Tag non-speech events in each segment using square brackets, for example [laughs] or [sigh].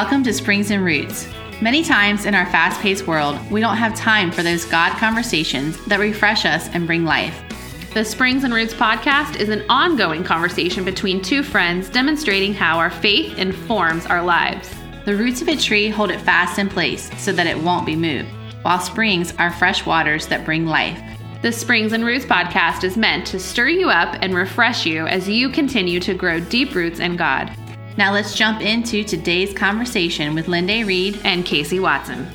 Welcome to Springs and Roots. Many times in our fast paced world, we don't have time for those God conversations that refresh us and bring life. The Springs and Roots podcast is an ongoing conversation between two friends demonstrating how our faith informs our lives. The roots of a tree hold it fast in place so that it won't be moved, while springs are fresh waters that bring life. The Springs and Roots podcast is meant to stir you up and refresh you as you continue to grow deep roots in God. Now let's jump into today's conversation with Linda Reed and Casey Watson.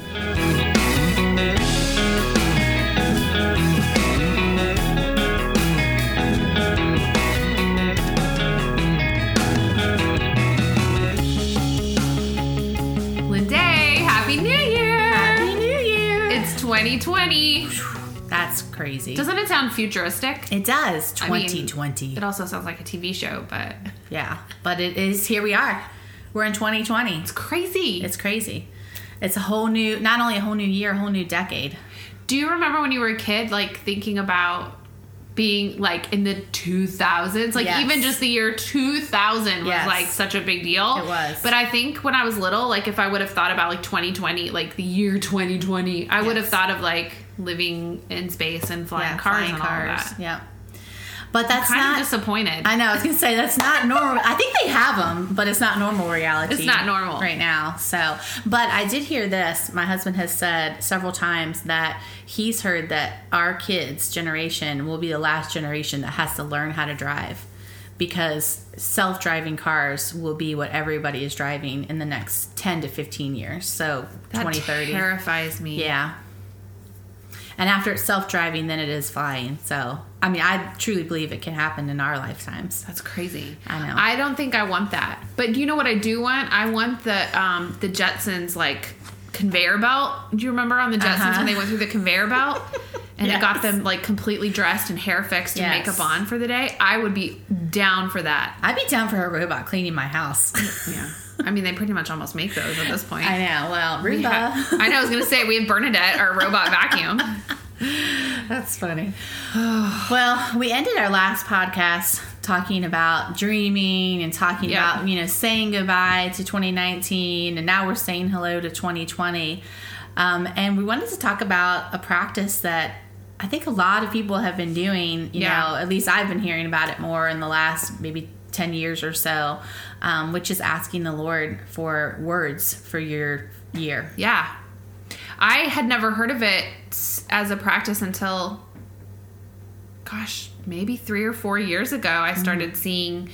Linda, Happy New Year! Happy New Year! It's 2020. Crazy. Doesn't it sound futuristic? It does. I mean, 2020. It also sounds like a TV show, but yeah, but it is. Here we are. We're in 2020. it's crazy. It's crazy. It's a whole new, not only a whole new year, a whole new decade. Do you remember when you were a kid, like thinking about being like in the 2000s? Like Yes. even just the year 2000 was Yes. like such a big deal. It was. But I think when I was little, like if I would have thought about like 2020, like the year 2020, I would have thought of like living in space and flying Yeah, cars flying and all that. Yeah. But that's Kind not. of disappointed. I know. I was gonna say that's not normal. I think they have them, but it's not normal reality. It's not normal. right now. So, but I did hear this. My husband has said several times that he's heard that our kids' generation will be the last generation that has to learn how to drive because self-driving cars will be what everybody is driving in the next 10 to 15 years. So, that 2030. terrifies me. Yeah. And after it's self driving, then it is flying. So, I mean, I truly believe it can happen in our lifetimes. That's crazy. I know. I don't think I want that. But you know what I do want? I want the um the Jetsons like conveyor belt. Do you remember on the Jetsons Uh-huh. when they went through the conveyor belt? [laughs] And it got them like completely dressed and hair fixed and Yes. makeup on for the day. I would be down for that. I'd be down for a robot cleaning my house. Yeah. I mean, they pretty much almost make those at this point. I know. Well, We Roomba. have- I know. I was gonna say we have Bernadette, our robot vacuum. [laughs] That's funny. well, we ended our last podcast talking about dreaming and talking Yeah. about, you know, saying goodbye to 2019. And now we're saying hello to 2020. Um, and we wanted to talk about a practice that I think a lot of people have been doing, you Yeah. know, at least I've been hearing about it more in the last maybe 10 years or so, um, which is asking the Lord for words for your year. Yeah. I had never heard of it as a practice until, gosh, maybe three or four years ago. I started seeing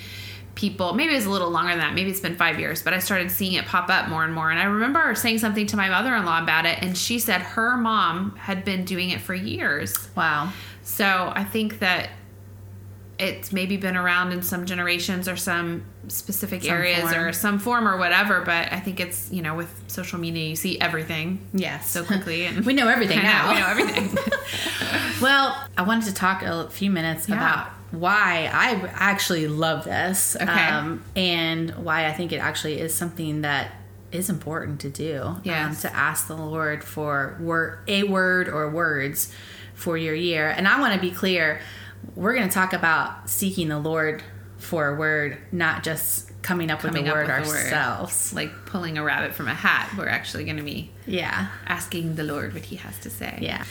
people, maybe it was a little longer than that, maybe it's been five years, but I started seeing it pop up more and more. And I remember saying something to my mother in law about it, and she said her mom had been doing it for years. Wow. So I think that it's maybe been around in some generations or some specific Some areas form. or some form or whatever. But I think it's you know with social media you see everything Yes. so quickly [laughs] and we know everything now. we know everything. [laughs] [laughs] Well, I wanted to talk a few minutes Yeah. about why I actually love this. Okay. and why I think it actually is something that is important to do. um, to ask the Lord for word, a word or words for your year. And I want to be clear we're going to talk about seeking the Lord for a word, not just coming up Coming with a word with a word. ourselves. like pulling a rabbit from a hat. We're actually going to be Yeah. asking the Lord what He has to say. Yeah.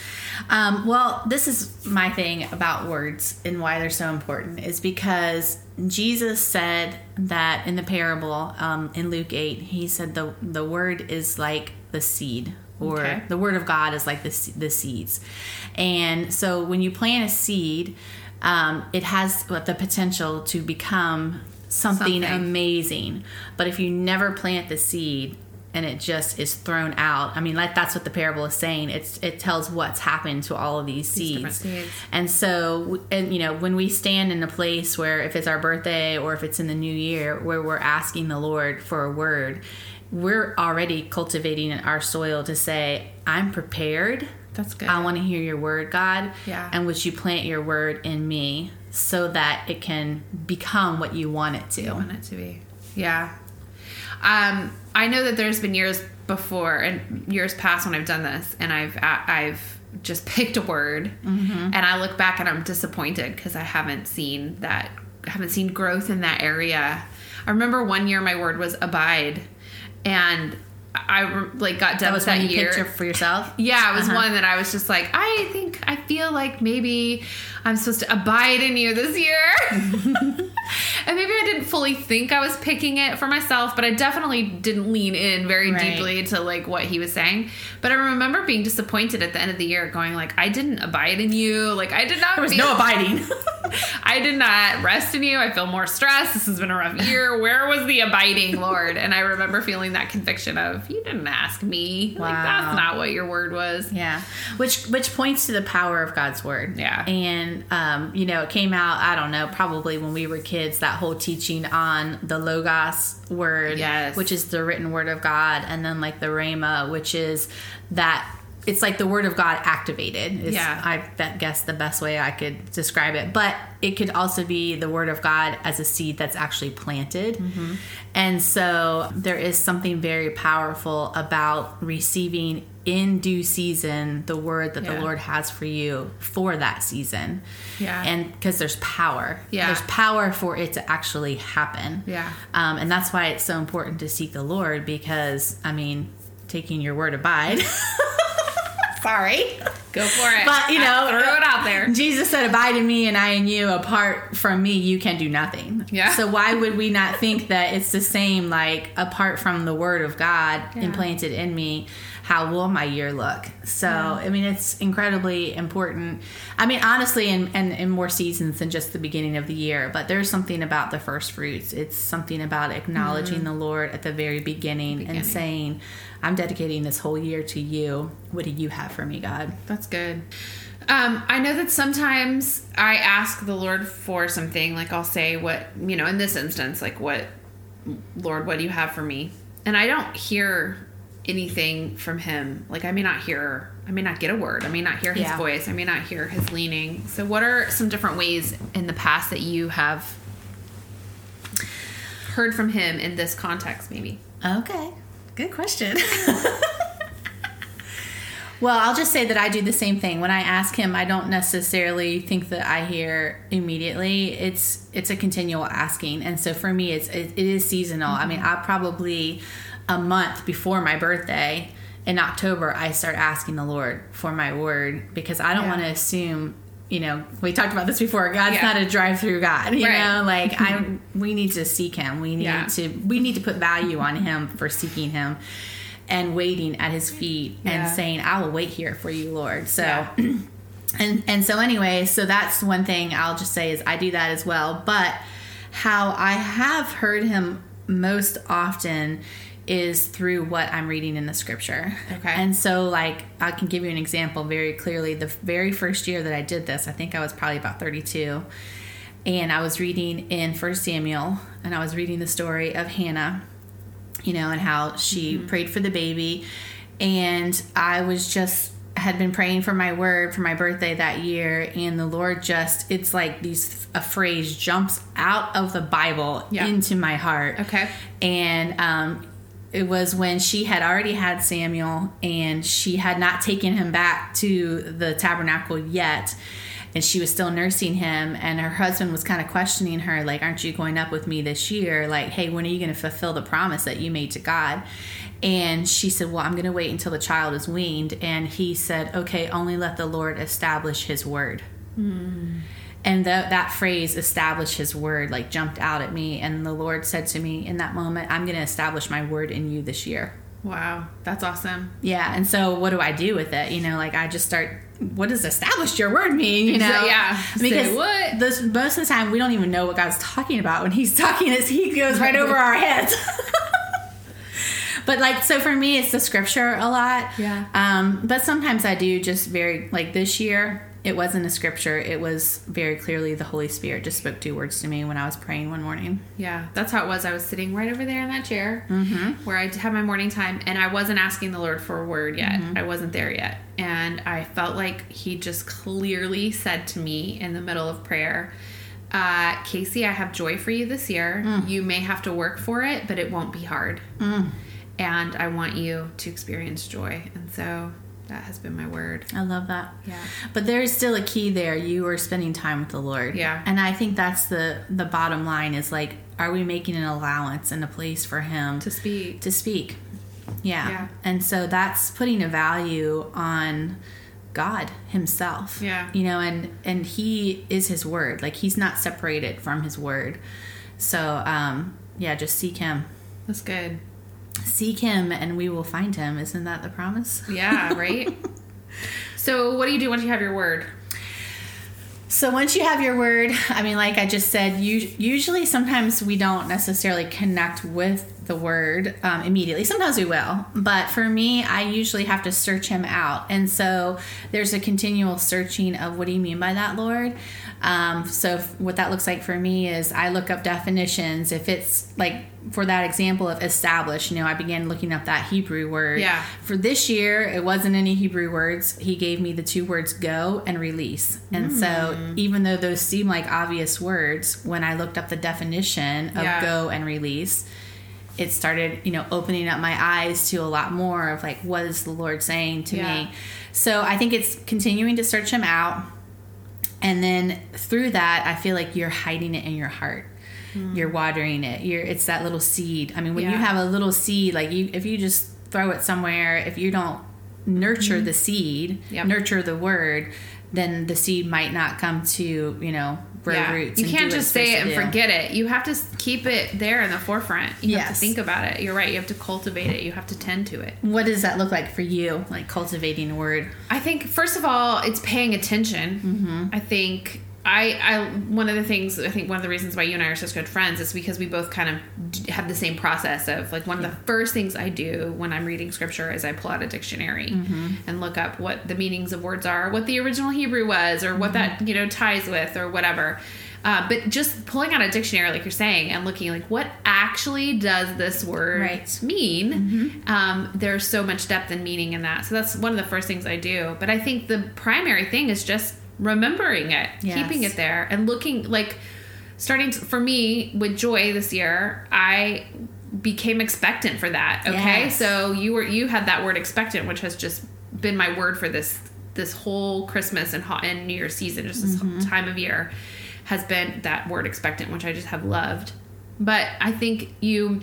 Um, well, this is my thing about words and why they're so important is because Jesus said that in the parable um, in Luke 8, he said the, the word is like the seed. Or Okay. the word of God is like the, the seeds. And so when you plant a seed, um, it has the potential to become something, Something. amazing. But if you never plant the seed and it just is thrown out, I mean, like that's what the parable is saying. It's it tells what's happened to all of these These seeds. seeds. And so, and you know, when we stand in a place where if it's our birthday or if it's in the new year where we're asking the Lord for a word, we're already cultivating our soil to say, I'm prepared. That's good. I want to hear your word, God. Yeah. And would you plant your word in me so that it can become what you want it to? I want it to be. Yeah. Um, I know that there's been years before and years past when I've done this, and I've I've just [laughs] picked a word, and I look back and I'm disappointed because I haven't seen that, I haven't seen growth in that area. I remember one year my word was abide, and I like got done That with was that you year. for yourself. Yeah, it was Uh-huh. one that I was just like, I think I feel like maybe I'm supposed to abide in you this year. [laughs] and maybe I didn't fully think I was picking it for myself, but I definitely didn't lean in very Right. deeply to like what he was saying. But I remember being disappointed at the end of the year, going like, I didn't abide in you. Like I did not. There was no abiding. [laughs] I did not rest in you. I feel more stressed. This has been a rough year. Where was the abiding, Lord? And I remember feeling that conviction of, you didn't ask me. Like that's not what your word was. Yeah, which which points to the power of God's word. Yeah. and um, you know, it came out. I don't know, probably when we were kids. That whole teaching on the logos word, Yes. which is the written word of God, and then like the rhema, which is that. It's like the word of God activated. Is, Yeah. I bet guess the best way I could describe it. But it could also be the word of God as a seed that's actually planted. Mm-hmm. And so there is something very powerful about receiving in due season the word that Yeah. the Lord has for you for that season. Yeah. And because there's power. Yeah. There's power for it to actually happen. Yeah. Um, and that's why it's so important to seek the Lord because, I mean, taking your word abide. [laughs] Sorry. Go for it. But, you know, throw it out there. Jesus said, Abide in me and I in you. Apart from me, you can do nothing. Yeah. So why would we not think that it's the same, like, apart from the word of God Yeah. implanted in me? How will my year look? So, I mean, it's incredibly important. I mean, honestly, in, in, in more seasons than just the beginning of the year, but there's something about the first fruits. It's something about acknowledging the Lord at the very beginning, Mm-hmm. Beginning. and saying, I'm dedicating this whole year to you. What do you have for me, God? That's good. Um, I know that sometimes I ask the Lord for something, like I'll say, What, you know, in this instance, like, What, Lord, what do you have for me? And I don't hear anything from Him. Like, I may not hear, I may not get a word, I may not hear His Yeah. voice, I may not hear His leaning. So, what are some different ways in the past that you have heard from Him in this context, maybe? Okay, good question. [laughs] well, I'll just say that I do the same thing. When I ask him, I don't necessarily think that I hear immediately. It's it's a continual asking, and so for me, it's it, it is seasonal. I mean, I probably a month before my birthday in October, I start asking the Lord for my word because I don't Yeah. want to assume. You know, we talked about this before. God's Yeah. not a drive-through God. You Right. know, like I, [laughs] we need to seek Him. We need Yeah. to we need to put value on him for seeking him and waiting at his feet Yeah. and saying i will wait here for you lord so Yeah. [clears throat] and and so anyway so that's one thing i'll just say is i do that as well but how i have heard him most often is through what i'm reading in the scripture Okay. and so like i can give you an example very clearly the very first year that i did this i think i was probably about 32 and I was reading in First Samuel, and I was reading the story of Hannah, you know, and how she prayed for the baby, and I was just had been praying for my word for my birthday that year, and the Lord just it's like these a phrase jumps out of the Bible Yeah. into my heart, Okay. and um, it was when she had already had Samuel and she had not taken him back to the tabernacle yet. And she was still nursing him, and her husband was kind of questioning her, like, Aren't you going up with me this year? Like, hey, when are you going to fulfill the promise that you made to God? And she said, Well, I'm going to wait until the child is weaned. And he said, Okay, only let the Lord establish his word hmm. and that that phrase establish his word like jumped out at me and the lord said to me in that moment i'm going to establish my word in you this year Wow. That's awesome. yeah and so what do i do with it you know like i just start what does established your word mean you know Yeah. because Say what? This, most of the time we don't even know what god's talking about when he's [laughs] talking as he goes right over our heads [laughs] but like so for me it's the scripture a lot Yeah. um but sometimes i do just very like this year it wasn't a scripture it was very clearly the holy spirit just spoke two words to me when i was praying one morning Yeah, that's how it was. I was sitting right over there in that chair mm-hmm. where I had my morning time, and I wasn't asking the Lord for a word yet. Mm-hmm. I wasn't there yet. And I felt like He just clearly said to me in the middle of prayer, uh, Casey, I have joy for you this year. Mm. You may have to work for it, but it won't be hard. Mm. And I want you to experience joy. And so that has been my word. I love that. Yeah. But there's still a key there. You are spending time with the Lord. Yeah. And I think that's the the bottom line is like are we making an allowance and a place for him To speak. to speak? Yeah. Yeah. And so that's putting a value on God himself. Yeah. You know, and and he is his word. Like he's not separated from his word. So, um yeah, just seek him. That's good. Seek him and we will find him. Isn't that the promise? [laughs] Yeah, right? so, what do you do once you have your word? So once you have your word, I mean, like I just said, you, usually sometimes we don't necessarily connect with the word um, immediately. Sometimes we will, but for me, I usually have to search him out, and so there's a continual searching of what do you mean by that, Lord. Um, so f- what that looks like for me is I look up definitions. If it's like for that example of established, you know, I began looking up that Hebrew word. Yeah. For this year, it wasn't any Hebrew words. He gave me the two words go and release. And so, even though those seem like obvious words, when I looked up the definition of Yeah. go and release, it started, you know, opening up my eyes to a lot more of like, what is the Lord saying to Yeah. me? So, I think it's continuing to search Him out. And then through that, I feel like you're hiding it in your heart. Hmm. You're watering it. You're it's that little seed. I mean, when you have a little seed, like you if you just throw it somewhere, if you don't nurture mm-hmm. the seed, Yep. nurture the word, then the seed might not come to, you know, yeah. roots. You can't just say it and do. forget it. You have to keep it there in the forefront. You have to think about it. You're right. You have to cultivate it. You have to tend to it. What does that look like for you? Like cultivating a word. I think first of all, it's paying attention. Mm-hmm. I think I, I one of the things I think one of the reasons why you and I are such good friends is because we both kind of have the same process of like one of the first things I do when I'm reading scripture is I pull out a dictionary Mm-hmm. and look up what the meanings of words are, what the original Hebrew was, or what Mm-hmm. that you know ties with, or whatever. Uh, but just pulling out a dictionary, like you're saying, and looking like what actually does this word Right. Mm-hmm. mean? Um, there's so much depth and meaning in that. So that's one of the first things I do. But I think the primary thing is just remembering it, Yes. keeping it there, and looking like starting to, for me with joy this year. I became expectant for that. Okay, Yes. so you were you had that word expectant, which has just been my word for this this whole Christmas and hot and New Year's season, just this Mm-hmm. time of year, has been that word expectant, which I just have loved. But I think you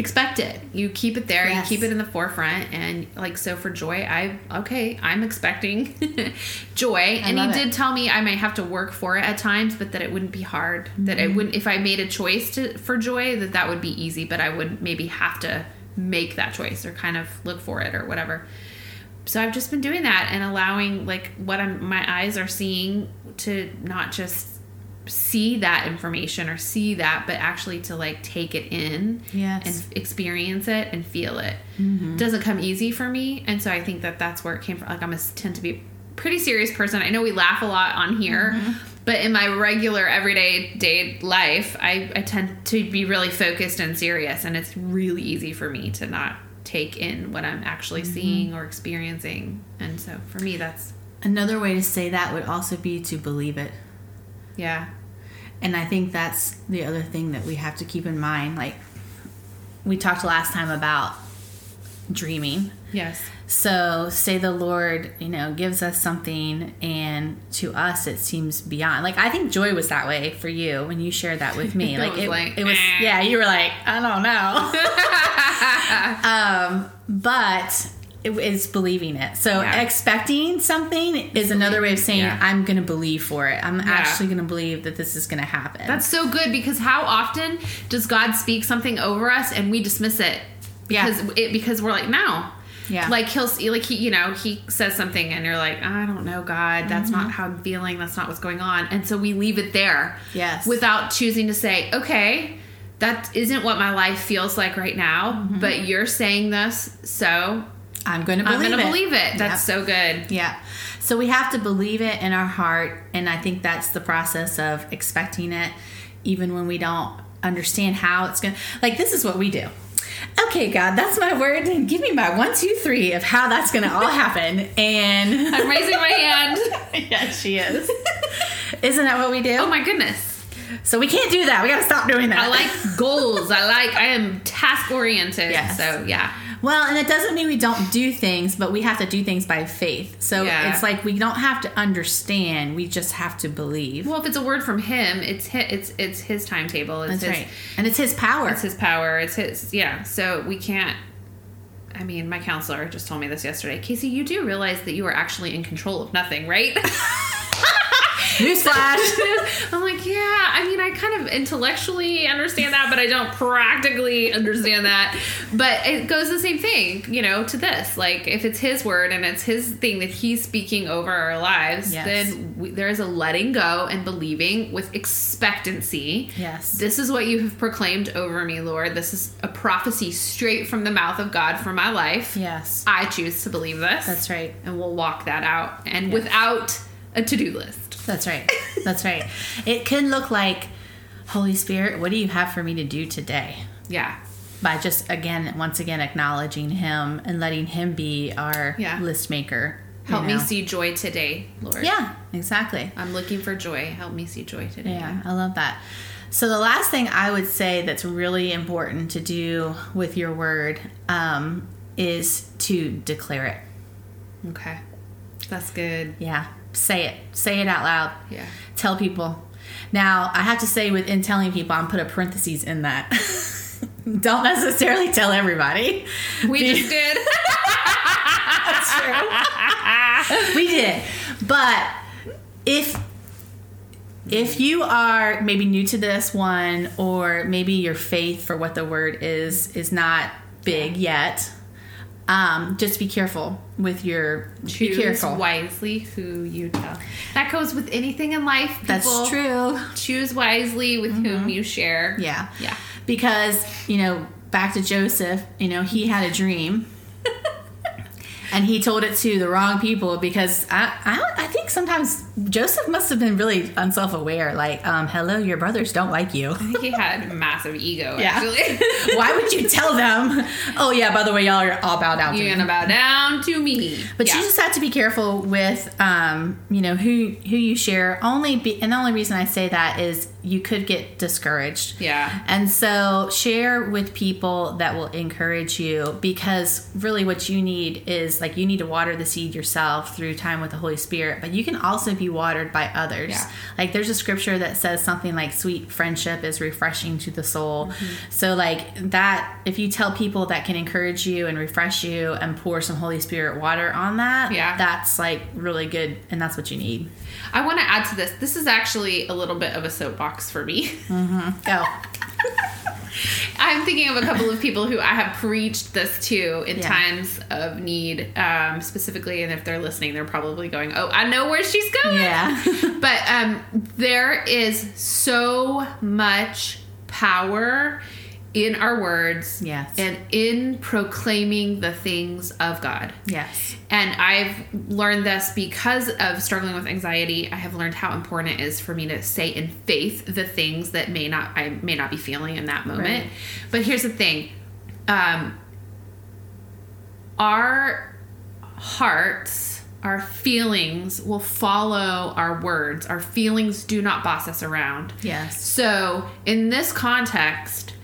expect it. You keep it there. Yes. You keep it in the forefront, and like so for joy, I okay, I'm expecting [laughs] joy. and he it. did tell me I might have to work for it at times, but that it wouldn't be hard. That Mm-hmm. it wouldn't if I made a choice to for joy, that that would be easy. But I would maybe have to make that choice or kind of look for it or whatever. So I've just been doing that and allowing like what I'm my eyes are seeing to not just see that information or see that, but actually to like take it in Yes. and experience it and feel it. Mm-hmm. Doesn't come easy for me, and so I think that that's where it came from. Like I'm a tend to be a pretty serious person. I know we laugh a lot on here. Mm-hmm. But in my regular everyday day life, I, I tend to be really focused and serious, and it's really easy for me to not take in what I'm actually Mm-hmm. seeing or experiencing. And so for me, that's Another way to say that would also be to believe it. Yeah, And I think that's the other thing that we have to keep in mind. Like we talked last time about dreaming. yes, So, say the Lord, you know, gives us something, and to us it seems beyond. Like I think joy was that way for you when you shared that with me. [laughs] Like it, like, it was, yeah. You were like, I don't know. [laughs] um, but is believing it. So Yeah. expecting something is another way of saying Yeah. I'm going to believe for it. I'm actually going to believe that this is going to happen. That's so good because how often does God speak something over us and we dismiss it Yeah. because it because we're like no. Yeah. Like he'll see- like he you know he says something and you're like I don't know God that's Mm-hmm. not how I'm feeling that's not what's going on and so we leave it there. Yes. Without choosing to say okay that isn't what my life feels like right now Mm-hmm. but you're saying this so I'm going to believe it. I'm going to believe it. That's Yep. so good. Yeah. So we have to believe it in our heart. And I think that's the process of expecting it, even when we don't understand how it's going to. Like, this is what we do. Okay, God, that's my word. Give me my one, two, three of how that's going to all happen. And [laughs] I'm raising my hand. [laughs] yeah, she is. Isn't that what we do? Oh my goodness. so we can't do that. We got to stop doing that. I like goals. I like I am task oriented. [laughs] Yes. So yeah. Well, and it doesn't mean we don't do things, but we have to do things by faith. So Yeah. it's like we don't have to understand; we just have to believe. Well, if it's a word from him, it's his, it's it's his timetable. It's That's his, right, and it's His power. It's his power. It's his yeah. So we can't. I mean, my counselor just told me this yesterday. Casey, you do realize that you are actually in control of nothing, right? [laughs] Newsflash. [laughs] I'm like, yeah. I mean, I kind of intellectually understand that, but I don't practically understand that. But it goes the same thing, you know, to this. Like, if it's his word and it's his thing that he's speaking over our lives, Yes. then we, there is a letting go and believing with expectancy. Yes. This is what you have proclaimed over me, Lord. This is a prophecy straight from the mouth of God for my life. yes, I choose to believe this. that's right. And we'll walk that out. And Yes. without a to do list. That's right. That's right. It can look like, Holy Spirit, what do you have for me to do today? Yeah. By just again, once again, acknowledging Him and letting Him be our Yeah. list maker. Help me see joy today, Lord. Yeah, exactly. I'm looking for joy. Help me see joy today. Yeah, I love that. So the last thing I would say that's really important to do with your word um, is to declare it. Okay. That's good. Yeah, say it. Say it out loud. Yeah. Tell people. Now, I have to say, within telling people, I'm put a parentheses in that. [laughs] Don't necessarily tell everybody. We just did. [laughs] [laughs] we did but if if you are maybe new to this one or maybe your faith for what the word is is not big yet um, just be careful with your be Choose careful wisely who you tell. That goes with anything in life. People. that's true Choose wisely with whom you share. yeah Yeah. because you know back to joseph you know he had a dream [laughs] and he told it to the wrong people because I, I, I think sometimes Joseph must have been really unself-aware. Like, um, hello, your brothers don't like you. I think he had massive ego, [laughs] Yeah. actually. [laughs] Why would you tell them? Oh yeah, by the way, y'all are all bow down to You're me. gonna bow down to me. But Yeah. you just have to be careful with, um, you know, who who you share. Only be, and the only reason I say that is you could get discouraged. Yeah. And so share with people that will encourage you because really what you need is like you need to water the seed yourself through time with the Holy Spirit, but you can also be watered by others. Yeah. Like there's a scripture that says something like sweet friendship is refreshing to the soul. Mm-hmm. So like that if you tell people that can encourage you and refresh you and pour some Holy Spirit water on that, Yeah. that's like really good and that's what you need. I want to add to this. This is actually a little bit of a soapbox for me. Go. [laughs] I'm thinking of a couple of people who I have preached this to in Yeah. times of need, um, specifically, and if they're listening, they're probably going, "Oh, I know where she's going." Yeah. [laughs] but um, there is so much power in our words, Yes. and in proclaiming the things of God. yes. And I've learned this because of struggling with anxiety. I have learned how important it is for me to say in faith the things that may not I may not be feeling in that moment. Right. But here's the thing. Um our hearts, our feelings will follow our words. Our feelings do not boss us around. Yes. So, in this context,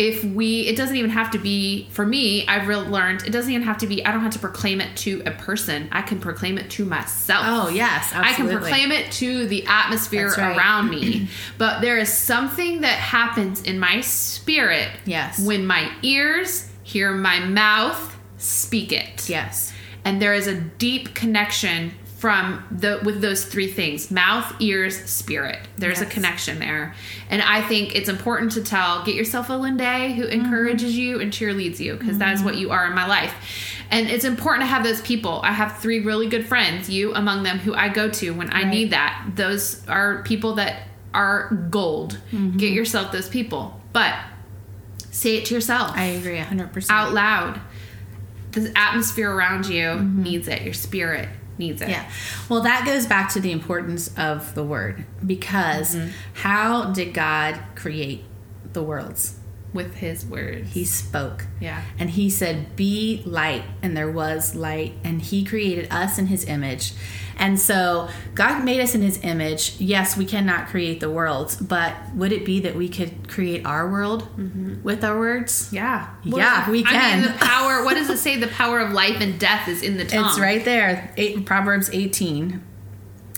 if we, it doesn't even have to be, for me, I've really learned, it doesn't even have to be, I don't have to proclaim it to a person. I can proclaim it to myself. Oh, yes, absolutely. I can proclaim it to the atmosphere right. around me. [clears throat] but there is something that happens in my spirit Yes. when my ears hear my mouth speak it Yes. and there is a deep connection from the with those three things mouth ears spirit. There's a connection there. And i think it's important to tell get yourself a Linda who Mm-hmm. encourages you and cheerleads you because that is what you are in my life. And it's important to have those people. I have three really good friends you among them who i go to when i need that. Those are people that are gold. Mm-hmm. get yourself those people. But say it to yourself. I agree 100%. out loud. The atmosphere around you needs it. Your spirit needs it. Yeah. Well, that goes back to the importance of the word because Mm-hmm. how did God create the worlds? with his words. He spoke. yeah. And he said, Be light. And there was light. And he created us in his image. And so God made us in his image. Yes, we cannot create the worlds, but would it be that we could create our world mm-hmm. with our words? Yeah. Yeah, we I can. mean, the power, what does it [laughs] say? The power of life and death is in the tongue. It's right there, eight, Proverbs 18.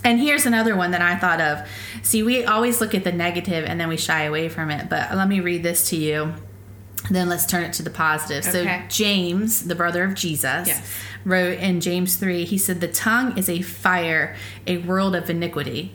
And here's another one that I thought of. See, we always look at the negative and then we shy away from it. But let me read this to you. Then let's turn it to the positive. Okay. So, James, the brother of Jesus, Yes. wrote in James 3, he said, The tongue is a fire, a world of iniquity.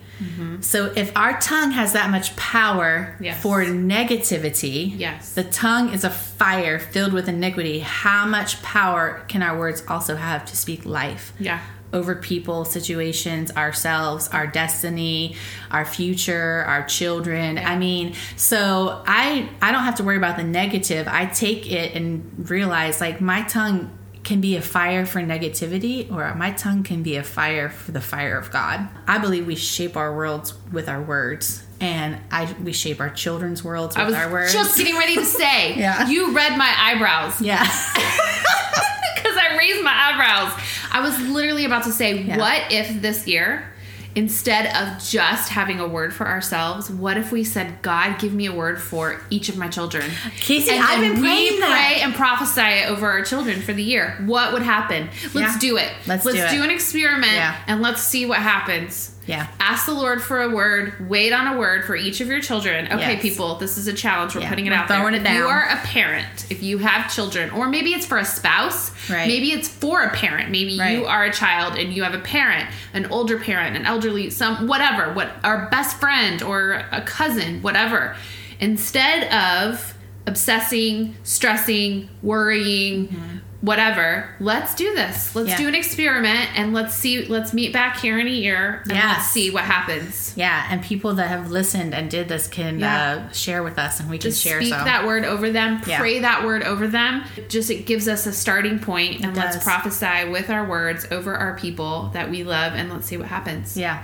So, if our tongue has that much power Mm-hmm. Yes. for negativity, Yes. the tongue is a fire filled with iniquity. How much power can our words also have to speak life? Yeah. Over people, situations, ourselves, our destiny, our future, our children. I mean, so I I don't have to worry about the negative. I take it and realize like my tongue can be a fire for negativity or my tongue can be a fire for the fire of God. I believe we shape our worlds with our words and I we shape our children's worlds with I was our words. just getting ready to say, [laughs] Yeah. you read my eyebrows yeah. [laughs] because I raised my eyebrows. I was literally about to say, Yeah. what if this year, instead of just having a word for ourselves, what if we said, God, give me a word for each of my children? Casey, and I've been we praying that. pray and prophesy over our children for the year. What would happen? Let's Yeah. do it. Let's let's do it. an experiment Yeah. and let's see what happens. Yeah. Ask the Lord for a word. Wait on a word for each of your children. Okay, Yes. people, this is a challenge. We're Yeah, putting it we're out there. throwing it If you are a parent, if you have children, or maybe it's for a spouse, Right. maybe it's for a parent. Maybe Right. you are a child and you have a parent, an older parent, an elderly, some whatever, what our best friend or a cousin, whatever. Instead of obsessing, stressing, worrying, mm-hmm. Whatever, let's do this. Let's. Yeah. do an experiment and let's see let's meet back here in a year and let's see what happens. Yeah, and people that have listened and did this can Yeah. uh, share with us, and we can share speak some. that word over them, Yeah. pray that word over them. Just it gives us a starting point, and let's prophesy with our words over our people that we love, and let's see what happens. Yeah.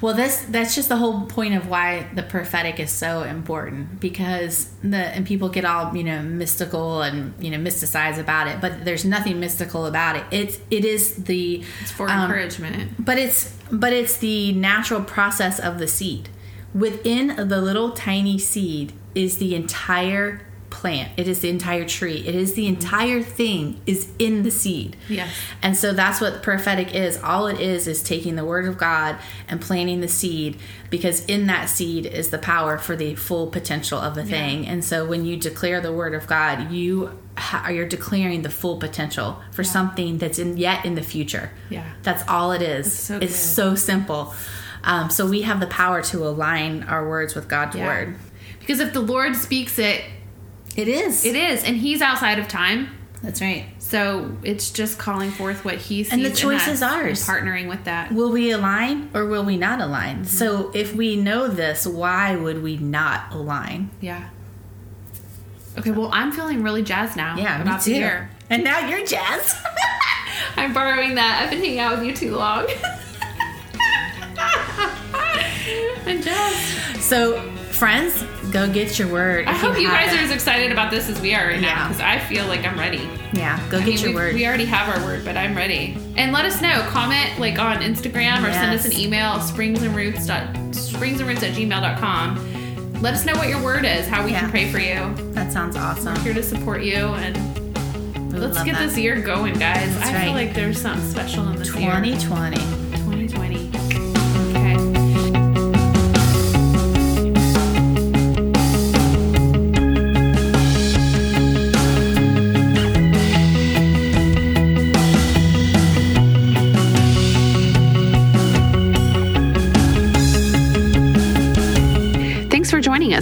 Well, this that's just the whole point of why the prophetic is so important because the and people get all you know mystical and you know mysticize about it, but there's nothing mystical about it. It's it is the It's for um, encouragement. but it's but it's the natural process of the seed. Within the little tiny seed is the entire plant. It is the entire tree. It is the entire thing is in the seed. Yes. And so that's what prophetic is. All it is is taking the word of God and planting the seed because in that seed is the power for the full potential of the thing. And so when you declare the word of God, you ha- you're declaring the full potential for something that's in yet in the future. Yeah. That's all it is. so it's good. so simple. Um, so we have the power to align our words with God's Yeah. word. Because if the Lord speaks it, It is. it is, and He's outside of time. That's right. So it's just calling forth what He sees. And the choice is ours. partnering with that. Will we align or will we not align? Mm-hmm. So if we know this, why would we not align? Yeah. Okay, well, I'm feeling really jazzed now. Yeah, me about too. the year. And now you're jazzed. [laughs] I'm borrowing that. I've been hanging out with you too long. [laughs] I'm jazzed. so, friends, go get your word. I hope you guys haven't. are as excited about this as we are right now because I feel like I'm ready. Yeah, go I get mean, your we, word. we already have our word, but I'm ready. And let us know. Comment like on Instagram or send us an Yes. email springsandroots springsandroots at gmail.com. Let us know what your word is, how we Yeah. can pray for you. that sounds awesome. We're Here to support you and let's get that. this year going, guys. That's I feel like there's something special in this year. 2020. 2020.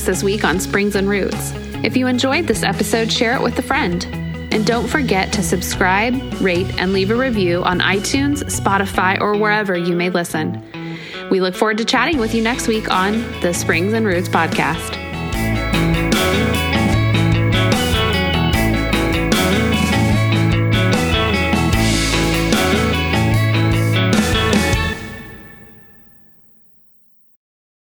Us this week on Springs and Roots. If you enjoyed this episode, share it with a friend. And don't forget to subscribe, rate, and leave a review on iTunes, Spotify, or wherever you may listen. We look forward to chatting with you next week on the Springs and Roots podcast.